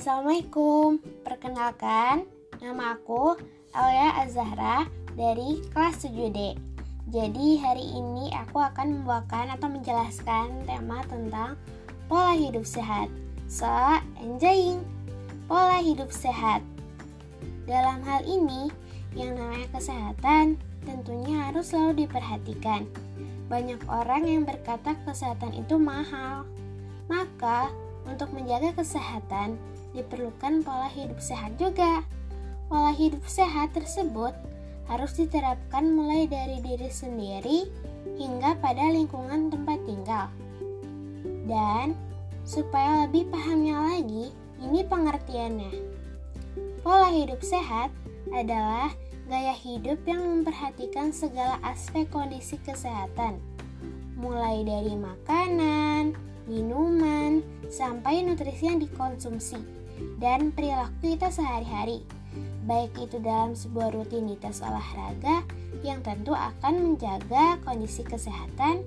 Assalamualaikum, perkenalkan nama aku Alia Azahra dari kelas 7D. Jadi hari ini aku akan membawakan atau menjelaskan tema tentang pola hidup sehat. So, enjoying pola hidup sehat. Dalam hal ini, yang namanya kesehatan tentunya harus selalu diperhatikan. Banyak orang yang berkata kesehatan itu mahal. Maka, untuk menjaga kesehatan, diperlukan pola hidup sehat juga. Pola hidup sehat tersebut harus diterapkan mulai dari diri sendiri hingga pada lingkungan tempat tinggal. Dan supaya lebih pahamnya lagi, ini pengertiannya. Pola hidup sehat adalah gaya hidup yang memperhatikan segala aspek kondisi kesehatan, mulai dari makanan, minuman, sampai nutrisi yang dikonsumsi, dan perilaku kita sehari-hari. Baik itu dalam sebuah rutinitas olahraga yang tentu akan menjaga kondisi kesehatan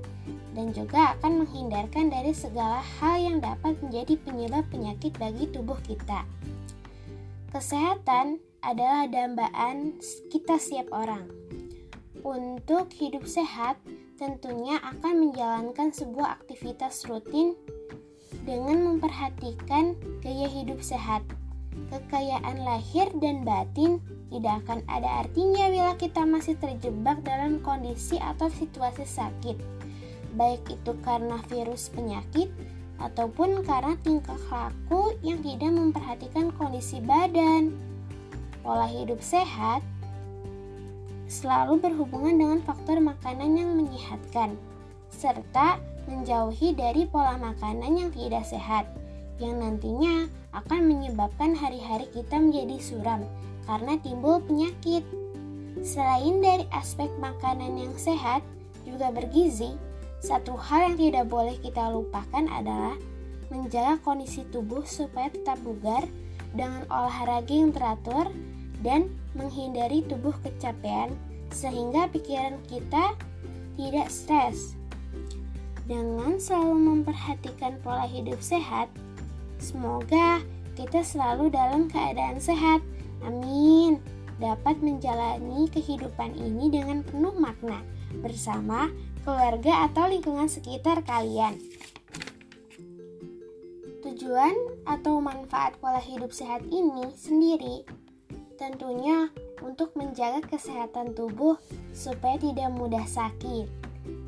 dan juga akan menghindarkan dari segala hal yang dapat menjadi penyebab penyakit bagi tubuh kita. Kesehatan adalah dambaan kita setiap orang. Untuk hidup sehat, tentunya akan menjalankan sebuah aktivitas rutin dengan memperhatikan gaya hidup sehat. Kekayaan lahir dan batin tidak akan ada artinya bila kita masih terjebak dalam kondisi atau situasi sakit, baik itu karena virus penyakit ataupun karena tingkah laku yang tidak memperhatikan kondisi badan. Pola hidup sehat selalu berhubungan dengan faktor makanan yang menyehatkan, serta menjauhi dari pola makanan yang tidak sehat, yang nantinya akan menyebabkan hari-hari kita menjadi suram karena timbul penyakit. Selain dari aspek makanan yang sehat, juga bergizi, satu hal yang tidak boleh kita lupakan adalah menjaga kondisi tubuh supaya tetap bugar dengan olahraga yang teratur dan menghindari tubuh kecapean sehingga pikiran kita tidak stres. Dengan selalu memperhatikan pola hidup sehat, semoga kita selalu dalam keadaan sehat. Amin. Dapat menjalani kehidupan ini dengan penuh makna bersama keluarga atau lingkungan sekitar kalian. Tujuan atau manfaat pola hidup sehat ini sendiri tentunya untuk menjaga kesehatan tubuh supaya tidak mudah sakit.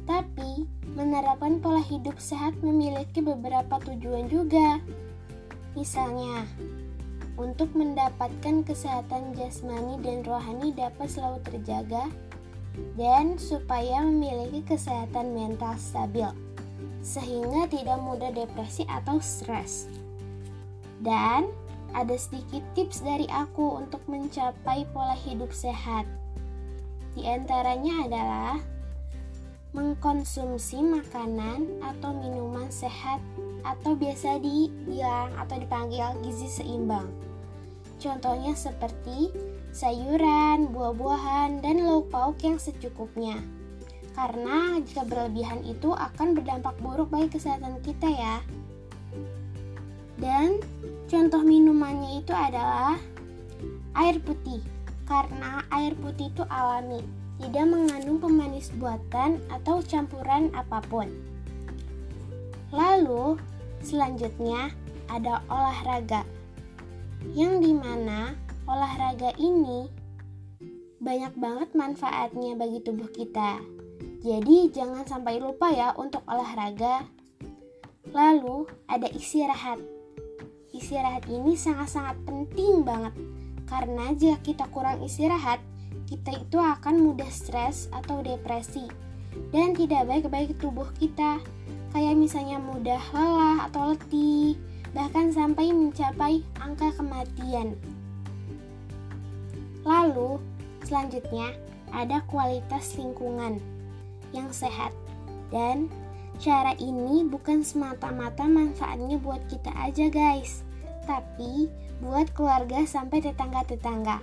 Tapi, menerapkan pola hidup sehat memiliki beberapa tujuan juga. Misalnya, untuk mendapatkan kesehatan jasmani dan rohani dapat selalu terjaga, dan supaya memiliki kesehatan mental stabil, sehingga tidak mudah depresi atau stres. Dan ada sedikit tips dari aku untuk mencapai pola hidup sehat. Di antaranya adalah mengkonsumsi makanan atau minuman sehat atau biasa dibilang atau dipanggil gizi seimbang. Contohnya seperti sayuran, buah-buahan, dan lauk pauk yang secukupnya. Karena jika berlebihan itu akan berdampak buruk bagi kesehatan kita ya. Dan Contoh minumannya itu adalah air putih, karena air putih itu alami, tidak mengandung pemanis buatan atau campuran apa pun. Lalu, selanjutnya ada olahraga, yang di mana olahraga ini banyak banget manfaatnya bagi tubuh kita. Jadi, jangan sampai lupa ya untuk olahraga. Lalu, ada istirahat istirahat ini sangat-sangat penting banget karena jika kita kurang istirahat, kita itu akan mudah stres atau depresi dan tidak baik bagi tubuh kita. Kayak misalnya mudah lelah atau letih, bahkan sampai mencapai angka kematian. Lalu, selanjutnya ada kualitas lingkungan yang sehat dan Cara ini bukan semata-mata manfaatnya buat kita aja guys, tapi buat keluarga sampai tetangga-tetangga.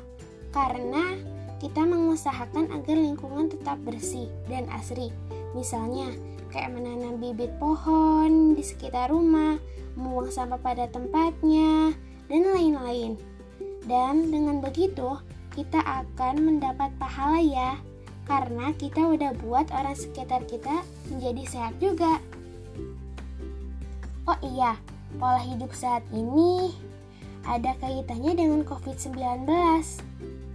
Karena kita mengusahakan agar lingkungan tetap bersih dan asri. Misalnya, kayak menanam bibit pohon di sekitar rumah, membuang sampah pada tempatnya, dan lain-lain. Dan dengan begitu, kita akan mendapat pahala ya, karena kita udah buat orang sekitar kita menjadi sehat juga. Oh iya, pola hidup sehat ini ada kaitannya dengan COVID-19.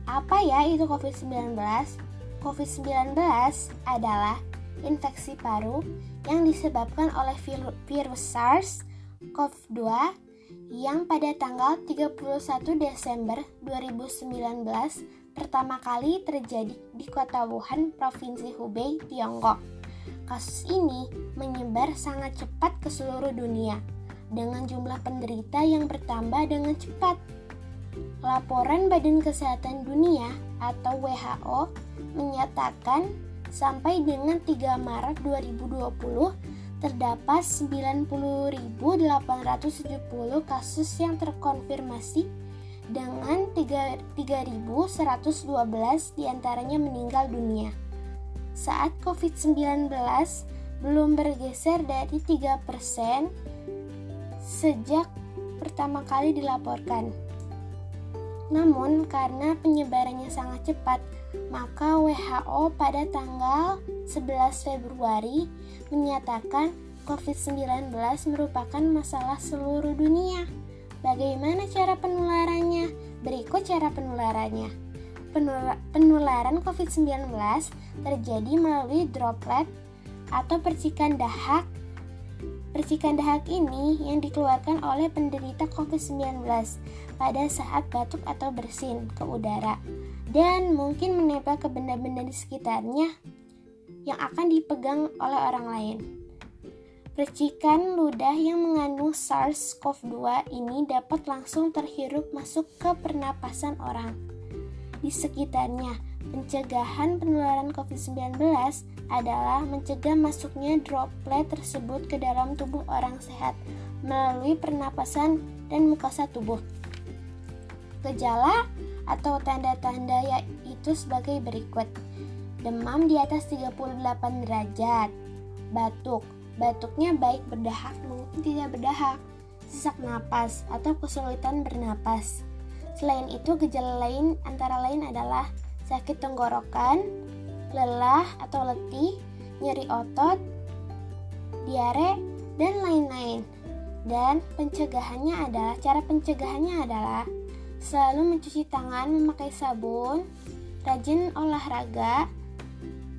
Apa ya itu COVID-19? COVID-19 adalah infeksi paru yang disebabkan oleh virus SARS-CoV-2 yang pada tanggal 31 Desember 2019 pertama kali terjadi di kota Wuhan, Provinsi Hubei, Tiongkok. Kasus ini menyebar sangat cepat ke seluruh dunia dengan jumlah penderita yang bertambah dengan cepat. Laporan Badan Kesehatan Dunia atau WHO menyatakan sampai dengan 3 Maret 2020 terdapat 90.870 kasus yang terkonfirmasi dengan 3.112 di antaranya meninggal dunia. Saat COVID-19 belum bergeser dari 3% sejak pertama kali dilaporkan. Namun karena penyebarannya sangat cepat, maka WHO pada tanggal 11 Februari menyatakan COVID-19 merupakan masalah seluruh dunia. Bagaimana cara penularannya? Berikut cara penularannya. Penularan COVID-19 terjadi melalui droplet atau percikan dahak. Percikan dahak ini yang dikeluarkan oleh penderita COVID-19 pada saat batuk atau bersin ke udara dan mungkin menempel ke benda-benda di sekitarnya yang akan dipegang oleh orang lain. Percikan ludah yang mengandung SARS-CoV-2 ini dapat langsung terhirup masuk ke pernapasan orang. Di sekitarnya, pencegahan penularan COVID-19 adalah mencegah masuknya droplet tersebut ke dalam tubuh orang sehat melalui pernapasan dan mukosa tubuh. Gejala atau tanda-tanda yaitu sebagai berikut demam di atas 38 derajat, batuk, batuknya baik berdahak maupun tidak berdahak, sesak napas atau kesulitan bernapas. Selain itu, gejala lain antara lain adalah sakit tenggorokan, lelah atau letih, nyeri otot, diare, dan lain-lain. Dan pencegahannya adalah cara pencegahannya adalah selalu mencuci tangan memakai sabun, rajin olahraga,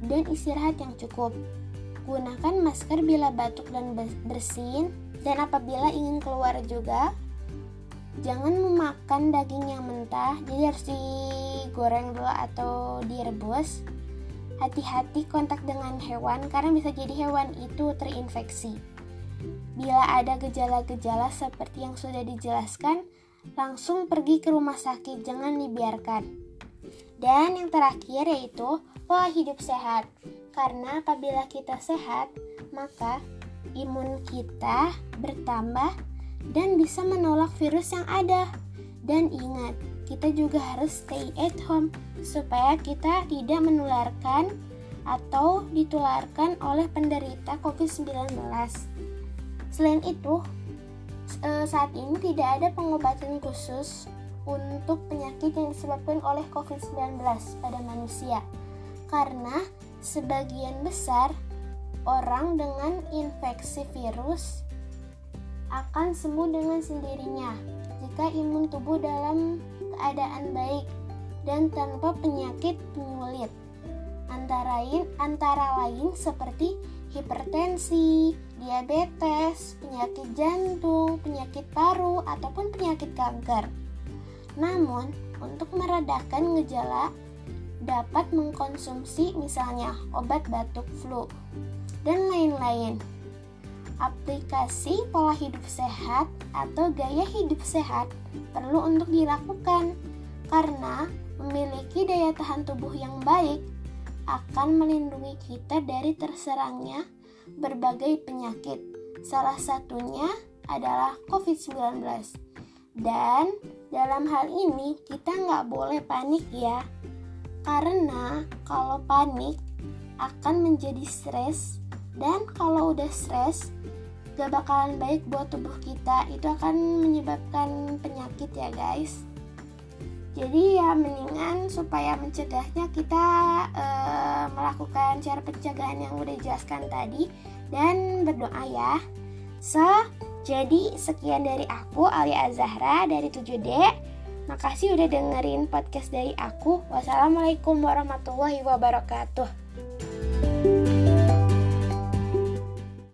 dan istirahat yang cukup. Gunakan masker bila batuk dan bersin, dan apabila ingin keluar juga, jangan memakan daging yang mentah, jadi harus digoreng dulu atau direbus. Hati-hati kontak dengan hewan karena bisa jadi hewan itu terinfeksi. Bila ada gejala-gejala seperti yang sudah dijelaskan, langsung pergi ke rumah sakit, jangan dibiarkan. Dan yang terakhir yaitu pola hidup sehat. Karena apabila kita sehat, maka imun kita bertambah dan bisa menolak virus yang ada. Dan ingat, kita juga harus stay at home supaya kita tidak menularkan atau ditularkan oleh penderita COVID-19. Selain itu, eh, saat ini tidak ada pengobatan khusus untuk penyakit yang disebabkan oleh COVID-19 pada manusia karena sebagian besar orang dengan infeksi virus akan sembuh dengan sendirinya jika imun tubuh dalam keadaan baik dan tanpa penyakit penyulit. Antara lain, antara lain seperti hipertensi, diabetes, penyakit jantung, penyakit paru, ataupun penyakit kanker. Namun, untuk meredakan gejala dapat mengkonsumsi misalnya obat batuk flu dan lain-lain. Aplikasi pola hidup sehat atau gaya hidup sehat perlu untuk dilakukan karena memiliki daya tahan tubuh yang baik akan melindungi kita dari terserangnya berbagai penyakit. Salah satunya adalah COVID-19. Dan dalam hal ini kita nggak boleh panik ya karena kalau panik akan menjadi stres dan kalau udah stres gak bakalan baik buat tubuh kita itu akan menyebabkan penyakit ya guys jadi ya mendingan supaya mencegahnya kita uh, melakukan cara pencegahan yang udah dijelaskan tadi dan berdoa ya so jadi sekian dari aku Alia Azahra dari 7D Makasih udah dengerin podcast dari aku. Wassalamualaikum warahmatullahi wabarakatuh.